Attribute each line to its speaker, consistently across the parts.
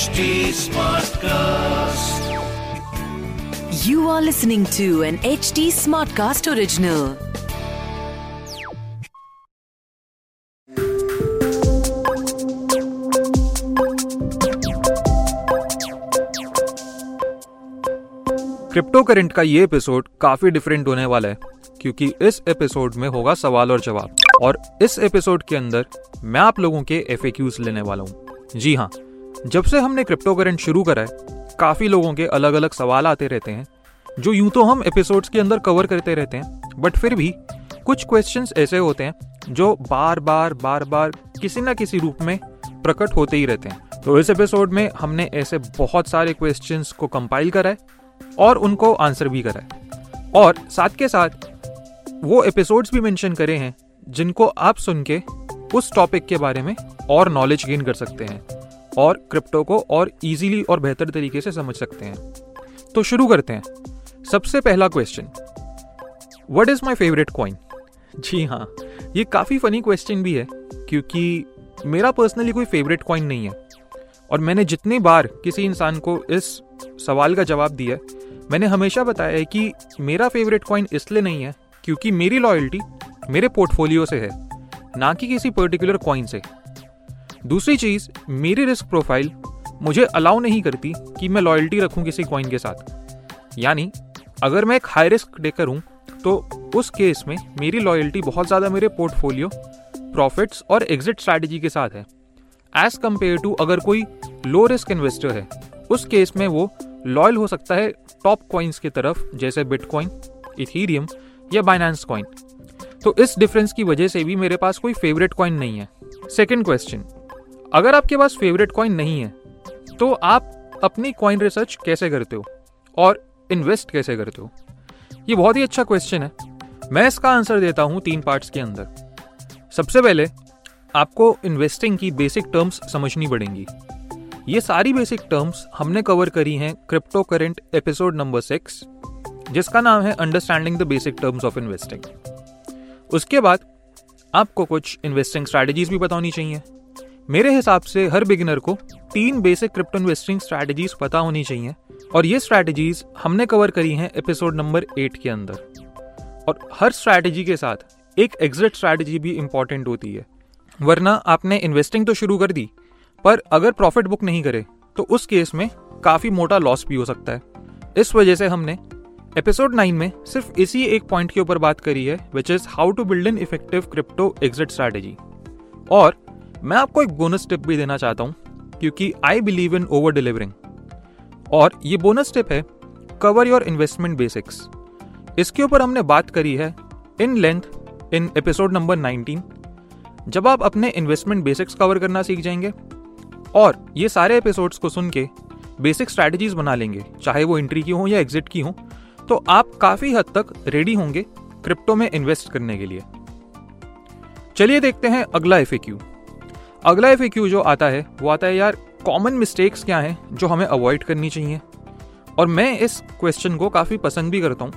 Speaker 1: HT Smartcast.
Speaker 2: You are listening to an HT Smartcast original.
Speaker 3: Crypto current का ये episode काफ़ी different होने वाला है क्योंकि इस एपिसोड में होगा सवाल और जवाब और इस एपिसोड के अंदर मैं आप लोगों के एफ़ लेने वाला हूँ जी हाँ जब से हमने क्रिप्टो करेंट शुरू करा है, काफ़ी लोगों के अलग अलग सवाल आते रहते हैं, जो यूँ तो हम एपिसोड्स के अंदर कवर करते रहते हैं बट फिर भी कुछ क्वेश्चन ऐसे होते हैं, जो बार बार बार बार किसी ना किसी रूप में प्रकट होते ही रहते हैं। तो इस एपिसोड में हमने ऐसे बहुत सारे क्वेश्चंस को कंपाइल करा है और उनको आंसर भी करा है। और साथ के साथ वो एपिसोड्स भी मेंशन करे हैं, जिनको आप सुन के उस टॉपिक के बारे में और नॉलेज गेन कर सकते हैं। और क्रिप्टो को और इजीली और बेहतर तरीके से समझ सकते हैं। तो शुरू करते हैं। सबसे पहला question what is my favourite coin जी हाँ ये काफ़ी फनी क्वेश्चन भी है, क्योंकि मेरा पर्सनली कोई फेवरेट कॉइन नहीं है। और मैंने जितनी बार किसी इंसान को इस सवाल का जवाब दिया मैंने हमेशा बताया है कि मेरा फेवरेट कॉइन इसलिए नहीं है, क्योंकि मेरी लॉयल्टी मेरे पोर्टफोलियो से है, ना कि किसी पर्टिकुलर कॉइन से। दूसरी चीज़, मेरी रिस्क प्रोफ़ाइल मुझे अलाउ नहीं करती कि मैं लॉयल्टी रखूँ किसी कॉइन के साथ। यानी, अगर मैं एक हाई रिस्क टेकर हूँ तो उस केस में मेरी लॉयल्टी बहुत ज़्यादा मेरे पोर्टफोलियो प्रॉफिट्स और एग्जिट स्ट्रैटेजी के साथ है। एज कंपेयर टू अगर कोई लो रिस्क इन्वेस्टर है, उस केस में वो लॉयल हो सकता है टॉप कॉइन्स की तरफ़, जैसे बिटकॉइन इथीरियम या बाइनेंस कॉइन तो इस डिफरेंस की वजह से भी मेरे पास कोई फेवरेट कॉइन नहीं है। सेकेंड क्वेश्चन अगर आपके पास फेवरेट कॉइन नहीं है तो आप अपनी कॉइन रिसर्च कैसे करते हो और इन्वेस्ट कैसे करते हो? ये बहुत ही अच्छा क्वेश्चन है। मैं इसका आंसर देता हूँ तीन पार्ट्स के अंदर। सबसे पहले, आपको इन्वेस्टिंग की बेसिक टर्म्स समझनी पड़ेंगी। ये सारी बेसिक टर्म्स हमने कवर करी हैं crypto current episode number six जिसका नाम है understanding the basic terms of investing उसके बाद आपको कुछ इन्वेस्टिंग स्ट्रैटेजीज भी बतानी चाहिए। मेरे हिसाब से हर बिगिनर को तीन बेसिक क्रिप्टो इन्वेस्टिंग स्ट्रैटेजीज पता होनी चाहिए, और ये स्ट्रैटेजीज हमने कवर करी हैं एपिसोड नंबर एट के अंदर। और हर स्ट्रैटेजी के साथ एक एग्जिट स्ट्रैटेजी भी इंपॉर्टेंट होती है। वरना आपने इन्वेस्टिंग तो शुरू कर दी, पर अगर प्रॉफिट बुक नहीं करे तो उस केस में काफ़ी मोटा लॉस भी हो सकता है। इस वजह से हमने एपिसोड नाइन में सिर्फ़ इसी एक पॉइंट के ऊपर बात करी है which is how to build an effective crypto exit strategy और मैं आपको एक बोनस टिप भी देना चाहता हूँ, क्योंकि I believe in over delivering और ये बोनस टिप है कवर योर इन्वेस्टमेंट बेसिक्स इसके ऊपर हमने बात करी है in length in episode number 19 जब आप अपने इन्वेस्टमेंट बेसिक्स कवर करना सीख जाएँगे, और ये सारे एपिसोड्स को सुन के बेसिक स्ट्रैटेजीज बना लेंगे, चाहे वो एंट्री की हो या एग्जिट की हो तो आप काफ़ी हद तक रेडी होंगे क्रिप्टो में इन्वेस्ट करने के लिए। चलिए देखते हैं अगला FAQ अगला एफ़ जो आता है, वो आता है यार कॉमन मिस्टेक्स क्या हैं जो हमें अवॉइड करनी चाहिए? और मैं इस क्वेश्चन को काफ़ी पसंद भी करता हूँ,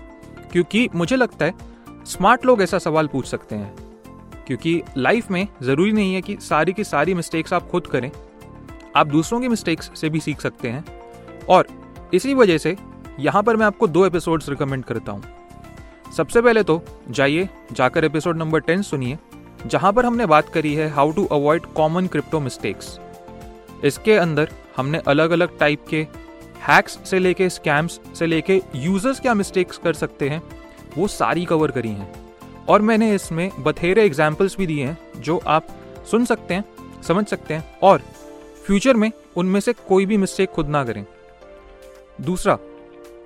Speaker 3: क्योंकि मुझे लगता है स्मार्ट लोग ऐसा सवाल पूछ सकते हैं। क्योंकि लाइफ में ज़रूरी नहीं है कि सारी की सारी मिस्टेक्स आप खुद करें। आप दूसरों की मिस्टेक्स से भी सीख सकते हैं। और इसी वजह से यहाँ पर मैं आपको दो एपिसोड्स रिकमेंड करता हूँ। सबसे पहले तो जाइए, जाकर एपिसोड नंबर टेन सुनिए। जहाँ पर हमने बात करी है how to avoid common crypto mistakes इसके अंदर हमने अलग अलग टाइप के हैक्स से लेके स्कैम्स से लेके यूज़र्स क्या मिस्टेक्स कर सकते हैं, वो सारी कवर करी हैं। और मैंने इसमें बथेरे एग्जाम्पल्स भी दिए हैं, जो आप सुन सकते हैं, समझ सकते हैं, और फ्यूचर में उनमें से कोई भी मिस्टेक खुद ना करें। दूसरा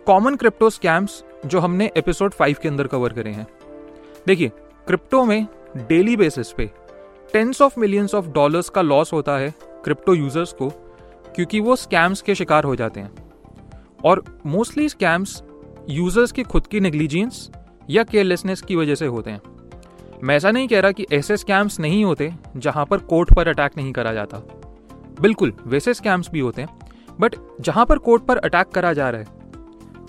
Speaker 3: कॉमन क्रिप्टो स्कैम्स जो हमने एपिसोड फाइव के अंदर कवर करे हैं। देखिए क्रिप्टो में डेली बेसिस पे tens of millions of dollars का लॉस होता है क्रिप्टो यूज़र्स को, क्योंकि वो स्कैम्स के शिकार हो जाते हैं। और मोस्टली स्कैम्स यूज़र्स की खुद की नेग्लिजेंस या केयरलेसनेस की वजह से होते हैं। मैं ऐसा नहीं कह रहा कि ऐसे स्कैम्स नहीं होते जहाँ पर कोर्ट पर अटैक नहीं करा जाता। बिल्कुल, वैसे स्कैम्स भी होते हैं बट जहाँ पर कोर्ट पर अटैक करा जा रहा है,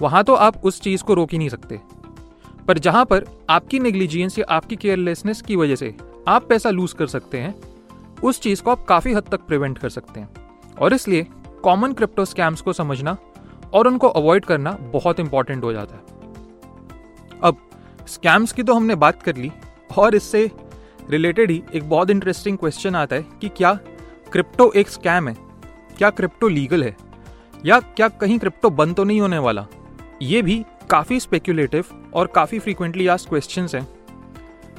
Speaker 3: वहाँ तो आप उस चीज़ को रोक ही नहीं सकते। पर जहाँ पर आपकी नेग्लिजियंस या आपकी केयरलेसनेस की वजह से आप पैसा लूज कर सकते हैं, उस चीज़ को आप काफ़ी हद तक प्रिवेंट कर सकते हैं। और इसलिए कॉमन क्रिप्टो स्कैम्स को समझना और उनको अवॉइड करना बहुत इंपॉर्टेंट हो जाता है। अब स्कैम्स की तो हमने बात कर ली और इससे रिलेटेड ही एक बहुत इंटरेस्टिंग क्वेश्चन आता है कि क्या क्रिप्टो एक स्कैम है? क्या क्रिप्टो लीगल है? या क्या कहीं क्रिप्टो बंद तो नहीं होने वाला? ये भी काफ़ी स्पेक्यूलेटिव और काफ़ी फ्रीक्वेंटली आस्ट क्वेश्चन हैं।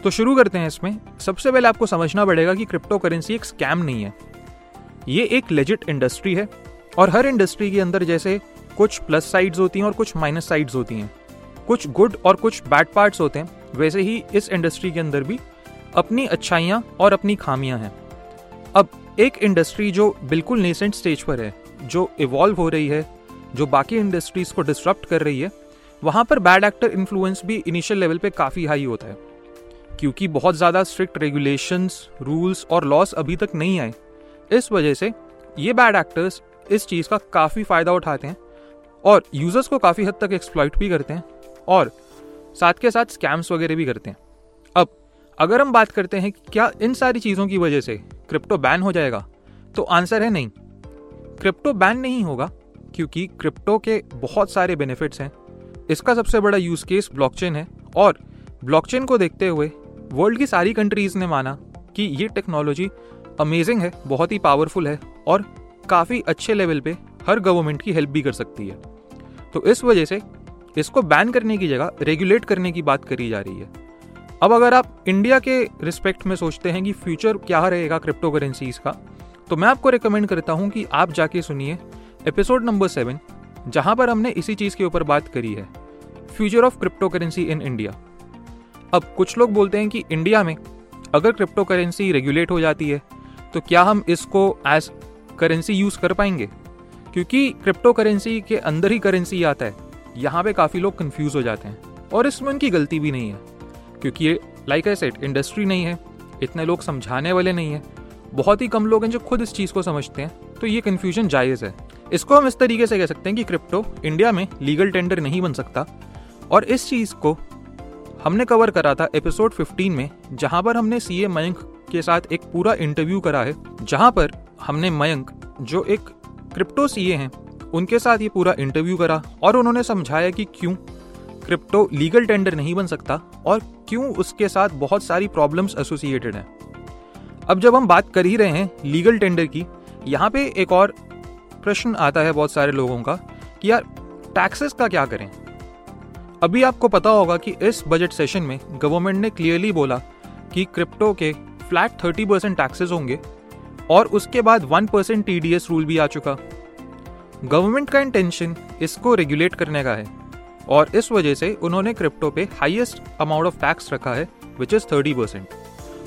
Speaker 3: तो शुरू करते हैं इसमें। सबसे पहले आपको समझना पड़ेगा कि क्रिप्टो करेंसी एक स्कैम नहीं है। ये एक लेजिट इंडस्ट्री है और हर इंडस्ट्री के अंदर जैसे कुछ प्लस साइड्स होती हैं और कुछ माइनस साइड्स होती हैं। कुछ गुड और कुछ बैड पार्ट्स होते हैं। वैसे ही इस इंडस्ट्री के अंदर भी अपनी अच्छाइयाँ और अपनी खामियाँ हैं। अब एक इंडस्ट्री जो बिल्कुल नेसेंट स्टेज पर है, जो इवॉल्व हो रही है, जो बाकी इंडस्ट्रीज़ को डिस्टर्ब कर रही है वहाँ पर बैड एक्टर इन्फ्लुएंस भी इनिशियल लेवल पे काफ़ी हाई होता है। क्योंकि बहुत ज़्यादा स्ट्रिक्ट रेगुलेशंस रूल्स और लॉस अभी तक नहीं आए। इस वजह से ये बैड एक्टर्स इस चीज़ का काफ़ी फ़ायदा उठाते हैं और यूज़र्स को काफ़ी हद तक एक्सप्लॉइट भी करते हैं और साथ के साथ स्कैम्स वगैरह भी करते हैं। अब, अगर हम बात करते हैं क्या इन सारी चीज़ों की वजह से क्रिप्टो बैन हो जाएगा तो आंसर है नहीं। क्रिप्टो बैन नहीं होगा, क्योंकि क्रिप्टो के बहुत सारे बेनिफिट्स हैं। इसका सबसे बड़ा यूज़ केस ब्लॉकचेन है। और ब्लॉकचेन को देखते हुए वर्ल्ड की सारी कंट्रीज़ ने माना कि ये टेक्नोलॉजी अमेजिंग है, बहुत ही पावरफुल है और काफ़ी अच्छे लेवल पे हर गवर्नमेंट की हेल्प भी कर सकती है। तो इस वजह से इसको बैन करने की जगह रेगुलेट करने की बात करी जा रही है। अब अगर आप इंडिया के रिस्पेक्ट में सोचते हैं कि फ्यूचर क्या रहेगा क्रिप्टो करेंसीज का तो मैं आपको रिकमेंड करता हूँ कि आप जाके सुनिए एपिसोड नंबर सेवन जहाँ पर हमने इसी चीज़ के ऊपर बात करी है। Future of cryptocurrency in India. अब कुछ लोग बोलते हैं कि इंडिया में अगर क्रिप्टो करेंसी रेगुलेट हो जाती है तो क्या हम इसको एज करेंसी यूज़ कर पाएँगे? क्योंकि क्रिप्टो करेंसी के अंदर ही करेंसी आता है, यहाँ पे काफ़ी लोग कंफ्यूज हो जाते हैं। और इसमें उनकी गलती भी नहीं है, क्योंकि ये लाइक आई सेट इंडस्ट्री नहीं है, इतने लोग समझाने वाले नहीं है। बहुत ही कम लोग हैं जो खुद इस चीज़ को समझते हैं तो ये कन्फ्यूज़न जायज़ है। इसको हम इस तरीके से कह सकते हैं कि क्रिप्टो इंडिया में लीगल टेंडर नहीं बन सकता और इस चीज़ को हमने कवर करा था एपिसोड 15 में, जहाँ पर हमने सीए मयंक के साथ एक पूरा इंटरव्यू करा है, जहाँ पर हमने मयंक, जो एक क्रिप्टो सीए हैं, उनके साथ ये पूरा इंटरव्यू करा और उन्होंने समझाया कि क्यों क्रिप्टो लीगल टेंडर नहीं बन सकता और क्यों उसके साथ बहुत सारी प्रॉब्लम्स एसोसिएटेड हैं। अब जब हम बात कर ही रहे हैं लीगल टेंडर की, यहाँ पे एक और प्रश्न आता है बहुत सारे लोगों का कि यार टैक्सेस का क्या करें? अभी आपको पता होगा कि इस बजट सेशन में गवर्नमेंट ने क्लियरली बोला कि क्रिप्टो के फ्लैट थर्टी परसेंट टैक्सेस होंगे और उसके बाद one percent T D S rule भी आ चुका। गवर्नमेंट का इंटेंशन इसको रेगुलेट करने का है और इस वजह से उन्होंने क्रिप्टो पे हाईएस्ट अमाउंट ऑफ़ टैक्स रखा है विच इज़ थर्टी परसेंट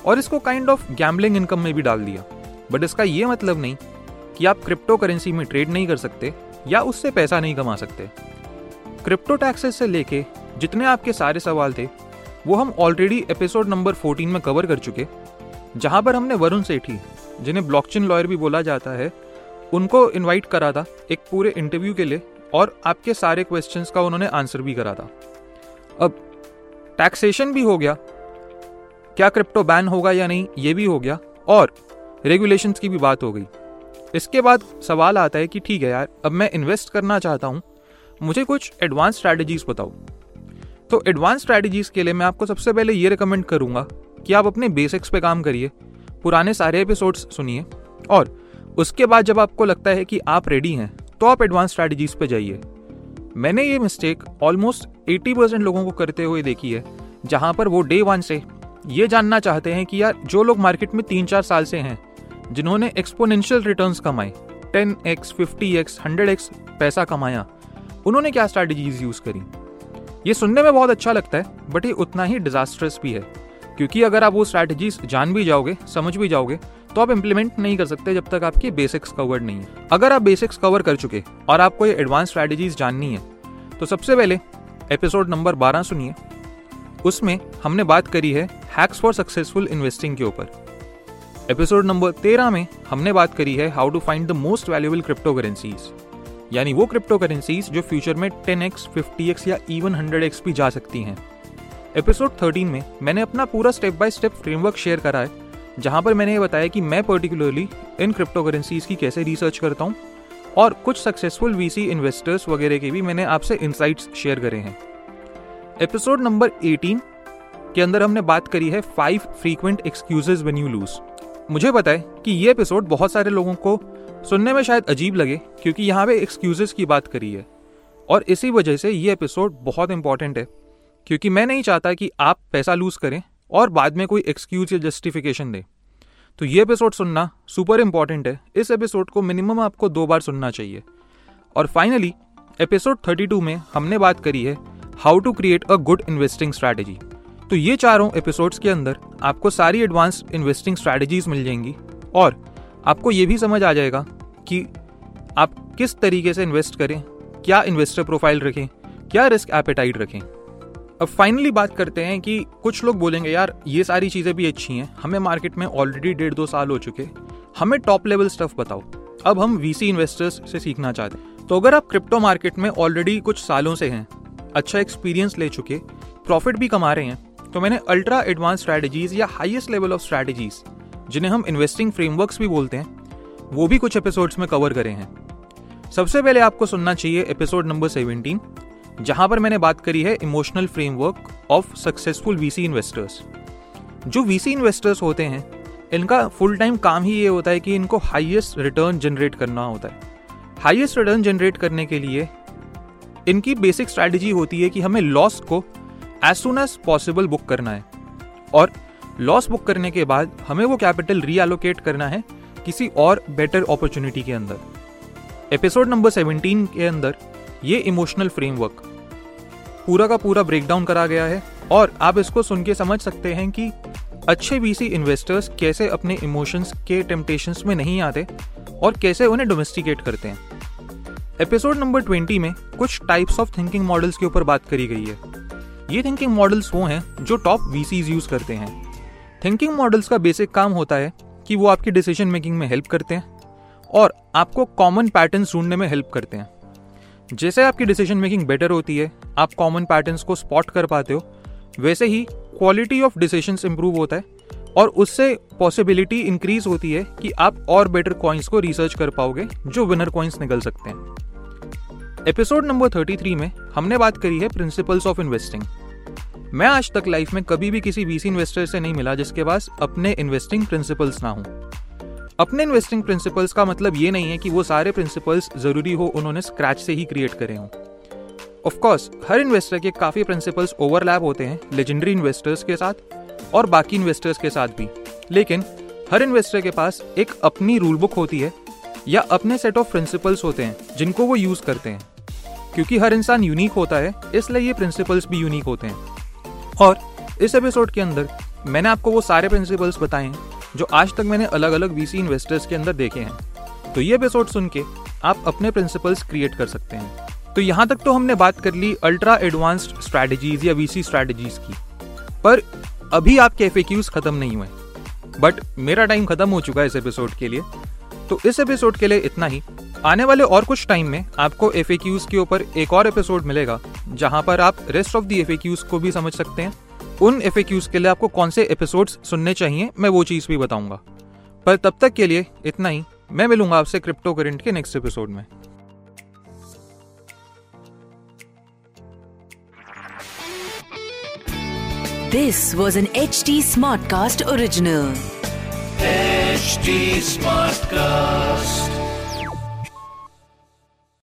Speaker 3: और इसको काइंड ऑफ़ गैम्बलिंग इनकम में भी डाल दिया। बट इसका ये मतलब नहीं कि आप क्रिप्टो करेंसी में ट्रेड नहीं कर सकते या उससे पैसा नहीं कमा सकते। क्रिप्टो टैक्सेस से लेके जितने आपके सारे सवाल थे, वो हम ऑलरेडी एपिसोड नंबर 14 में कवर कर चुके। जहाँ पर हमने वरुण सेठी, जिन्हें ब्लॉकचेन लॉयर भी बोला जाता है, उनको इनवाइट करा था एक पूरे इंटरव्यू के लिए और आपके सारे क्वेश्चंस का उन्होंने आंसर भी करा था। अब टैक्सेशन भी हो गया। क्या क्रिप्टो बैन होगा या नहीं, ये भी हो गया और रेगुलेशंस की भी बात हो गई। इसके बाद सवाल आता है कि ठीक है यार, अब मैं इन्वेस्ट करना चाहता हूँ मुझे कुछ एडवांस स्ट्रैटेजीज बताओ। तो एडवांस स्ट्रैटेजीज के लिए मैं आपको सबसे पहले ये रिकमेंड करूँगा कि आप अपने बेसिक्स पे काम करिए, पुराने सारे एपिसोड्स सुनिए और उसके बाद जब आपको लगता है कि आप रेडी हैं तो आप एडवांस स्ट्रैटेजीज पे जाइए। मैंने ये मिस्टेक ऑलमोस्ट 80 परसेंट लोगों को करते हुए देखी है, जहाँ पर वो डे वन से ये जानना चाहते हैं कि यार, जो लोग मार्केट में तीन चार साल से हैं, जिन्होंने एक्सपोनेंशियल रिटर्न्स कमाए ten x fifty x hundred x पैसा कमाया उन्होंने क्या स्ट्रैटेजीज यूज़ करी? ये सुनने में बहुत अच्छा लगता है बट ये उतना ही डिजास्टर्स भी है। क्योंकि अगर आप वो स्ट्रैटेजीज जान भी जाओगे, समझ भी जाओगे तो आप इम्प्लीमेंट नहीं कर सकते जब तक आपकी बेसिक्स कवर्ड नहीं है। अगर आप बेसिक्स कवर कर चुके और आपको ये एडवांस स्ट्रैटेजीज जाननी है तो सबसे पहले एपिसोड नंबर 12 सुनिए। उसमें हमने बात करी है हैक्स फॉर सक्सेसफुल इन्वेस्टिंग के ऊपर। एपिसोड नंबर 13 में हमने बात करी है how to find the most valuable cryptocurrencies यानी वो क्रिप्टो करेंसीज जो फ्यूचर में 10x, 50x या इवन 100x भी जा सकती हैं। एपिसोड 13 में मैंने अपना पूरा step by step framework share करा है जहाँ पर मैंने ये बताया कि मैं पर्टिकुलरली इन क्रिप्टो करेंसीज की कैसे रिसर्च करता हूँ और कुछ सक्सेसफुल वीसी इन्वेस्टर्स वगैरह के भी मैंने आपसे इंसाइट्स शेयर करे हैं। एपिसोड नंबर 18 के अंदर हमने बात करी है five frequent excuses when you lose मुझे पता है कि ये एपिसोड बहुत सारे लोगों को सुनने में शायद अजीब लगे, क्योंकि यहाँ पे एक्सक्यूजेस की बात करी है। और इसी वजह से ये एपिसोड बहुत इंपॉर्टेंट है, क्योंकि मैं नहीं चाहता कि आप पैसा लूज करें और बाद में कोई एक्सक्यूज या जस्टिफिकेशन दें। तो ये एपिसोड सुनना सुपर इंपॉर्टेंट है। इस एपिसोड को मिनिमम आपको दो बार सुनना चाहिए। और फाइनली एपिसोड 32 में हमने बात करी है how to create a good investing strategy तो ये चारों एपिसोड्स के अंदर आपको सारी एडवांस इन्वेस्टिंग स्ट्रैटेजीज मिल जाएँगी। और आपको ये भी समझ आ जाएगा कि आप किस तरीके से इन्वेस्ट करें, क्या इन्वेस्टर प्रोफ़ाइल रखें, क्या रिस्क एपेटाइट रखें। अब फाइनली बात करते हैं कि कुछ लोग बोलेंगे, यार, ये सारी चीज़ें भी अच्छी हैं, हमें मार्केट में ऑलरेडी डेढ़ दो साल हो चुके, हमें टॉप लेवल स्टफ़ बताओ। अब हम वीसी इन्वेस्टर्स से सीखना चाहते हैं। तो अगर आप क्रिप्टो मार्केट में ऑलरेडी कुछ सालों से हैं अच्छा एक्सपीरियंस ले चुके प्रॉफिट भी कमा रहे हैं तो मैंने अल्ट्रा एडवांस स्ट्रैटेजीज या हाईएस्ट लेवल ऑफ़ स्ट्रैटेजीज जिन्हें हम इन्वेस्टिंग फ्रेमवर्क्स भी बोलते हैं, वो भी कुछ एपिसोड्स में कवर करे हैं। सबसे पहले आपको सुनना चाहिए एपिसोड नंबर 17 जहाँ पर मैंने बात करी है emotional framework of successful VC investors जो वीसी इन्वेस्टर्स होते हैं, इनका फुल टाइम काम ही ये होता है कि इनको हाईएस्ट रिटर्न जनरेट करना होता है। हाईएस्ट रिटर्न जनरेट करने के लिए, इनकी बेसिक स्ट्रैटेजी होती है कि हमें लॉस को as soon as possible book करना है। और लॉस बुक करने के बाद हमें वो कैपिटल रीएलोकेट करना है किसी और बेटर अपॉर्चुनिटी के अंदर। एपिसोड नंबर 17 के अंदर ये इमोशनल फ्रेमवर्क पूरा का पूरा ब्रेकडाउन करा गया है और आप इसको सुन के समझ सकते हैं कि अच्छे वीसी इन्वेस्टर्स कैसे अपने इमोशंस के टेम्पटेशंस में नहीं आते और कैसे उन्हें डोमेस्टिकेट करते हैं। एपिसोड नंबर 20 में कुछ टाइप्स ऑफ़ थिंकिंग मॉडल्स के ऊपर बात करी गई है। ये थिंकिंग मॉडल्स वो हैं जो टॉप वीसीज यूज़ करते हैं। थिंकिंग मॉडल्स का बेसिक काम होता है कि वो आपकी डिसीज़न मेकिंग में हेल्प करते हैं और आपको कॉमन पैटर्न ढूँढने में हेल्प करते हैं। जैसे आपकी डिसीज़न मेकिंग बेटर होती है, आप कॉमन पैटर्न्स को स्पॉट कर पाते हो, वैसे ही क्वालिटी ऑफ़ डिसीज़न इंप्रूव होता है और उससे पॉसिबिलिटी इंक्रीज होती है कि आप और बेटर कॉइन्स को रिसर्च कर पाओगे, जो विनर कॉइन्स निकल सकते हैं। एपिसोड नंबर 33 में हमने बात करी है प्रिंसिपल्स ऑफ़ इन्वेस्टिंग मैं आज तक लाइफ में कभी भी किसी वीसी इन्वेस्टर से नहीं मिला जिसके पास अपने इन्वेस्टिंग प्रिंसिपल्स ना हो। अपने इन्वेस्टिंग प्रिंसिपल्स का मतलब ये नहीं है कि वो सारे प्रिंसिपल्स ज़रूरी हो उन्होंने स्क्रैच से ही क्रिएट करे हों। ऑफ़ कोर्स हर इन्वेस्टर के काफ़ी प्रिंसिपल्स ओवरलैप होते हैं लेजेंडरी इन्वेस्टर्स के साथ और बाकी इन्वेस्टर्स के साथ भी। लेकिन हर इन्वेस्टर के पास एक अपनी रूल बुक होती है या अपने सेट ऑफ़ प्रिंसिपल्स होते हैं, जिनको वो यूज़ करते हैं। क्योंकि हर इंसान यूनिक होता है, इसलिए ये प्रिंसिपल्स भी यूनिक होते हैं। और इस एपिसोड के अंदर मैंने आपको वो सारे प्रिंसिपल्स बताए हैं, जो आज तक मैंने अलग अलग वीसी इन्वेस्टर्स के अंदर देखे हैं। तो ये एपिसोड सुन के आप अपने प्रिंसिपल्स क्रिएट कर सकते हैं। तो यहाँ तक तो हमने बात कर ली अल्ट्रा एडवांस्ड स्ट्रैटेजीज या वीसी स्ट्रैटेजीज की। पर अभी आपके एफ़ खत्म नहीं हुए बट मेरा टाइम खत्म हो चुका है इस एपिसोड के लिए। तो इस एपिसोड के लिए इतना ही। आने वाले और कुछ टाइम में आपको एफ़ के ऊपर एक और एपिसोड मिलेगा जहाँ पर आप रेस्ट ऑफ़ दी एफ़ को भी समझ सकते हैं उन एफ़ के लिए आपको कौन से एपिसोड्स सुनने चाहिए मैं वो चीज़ भी बताऊँगा पर तब तक के लिए इतना ही मैं मिलूँगा आपसे क्रिप्टो करेंट के नेक्स्ट एपिसोड में this was
Speaker 2: This was an HT Smartcast original.
Speaker 1: HT Smartcast.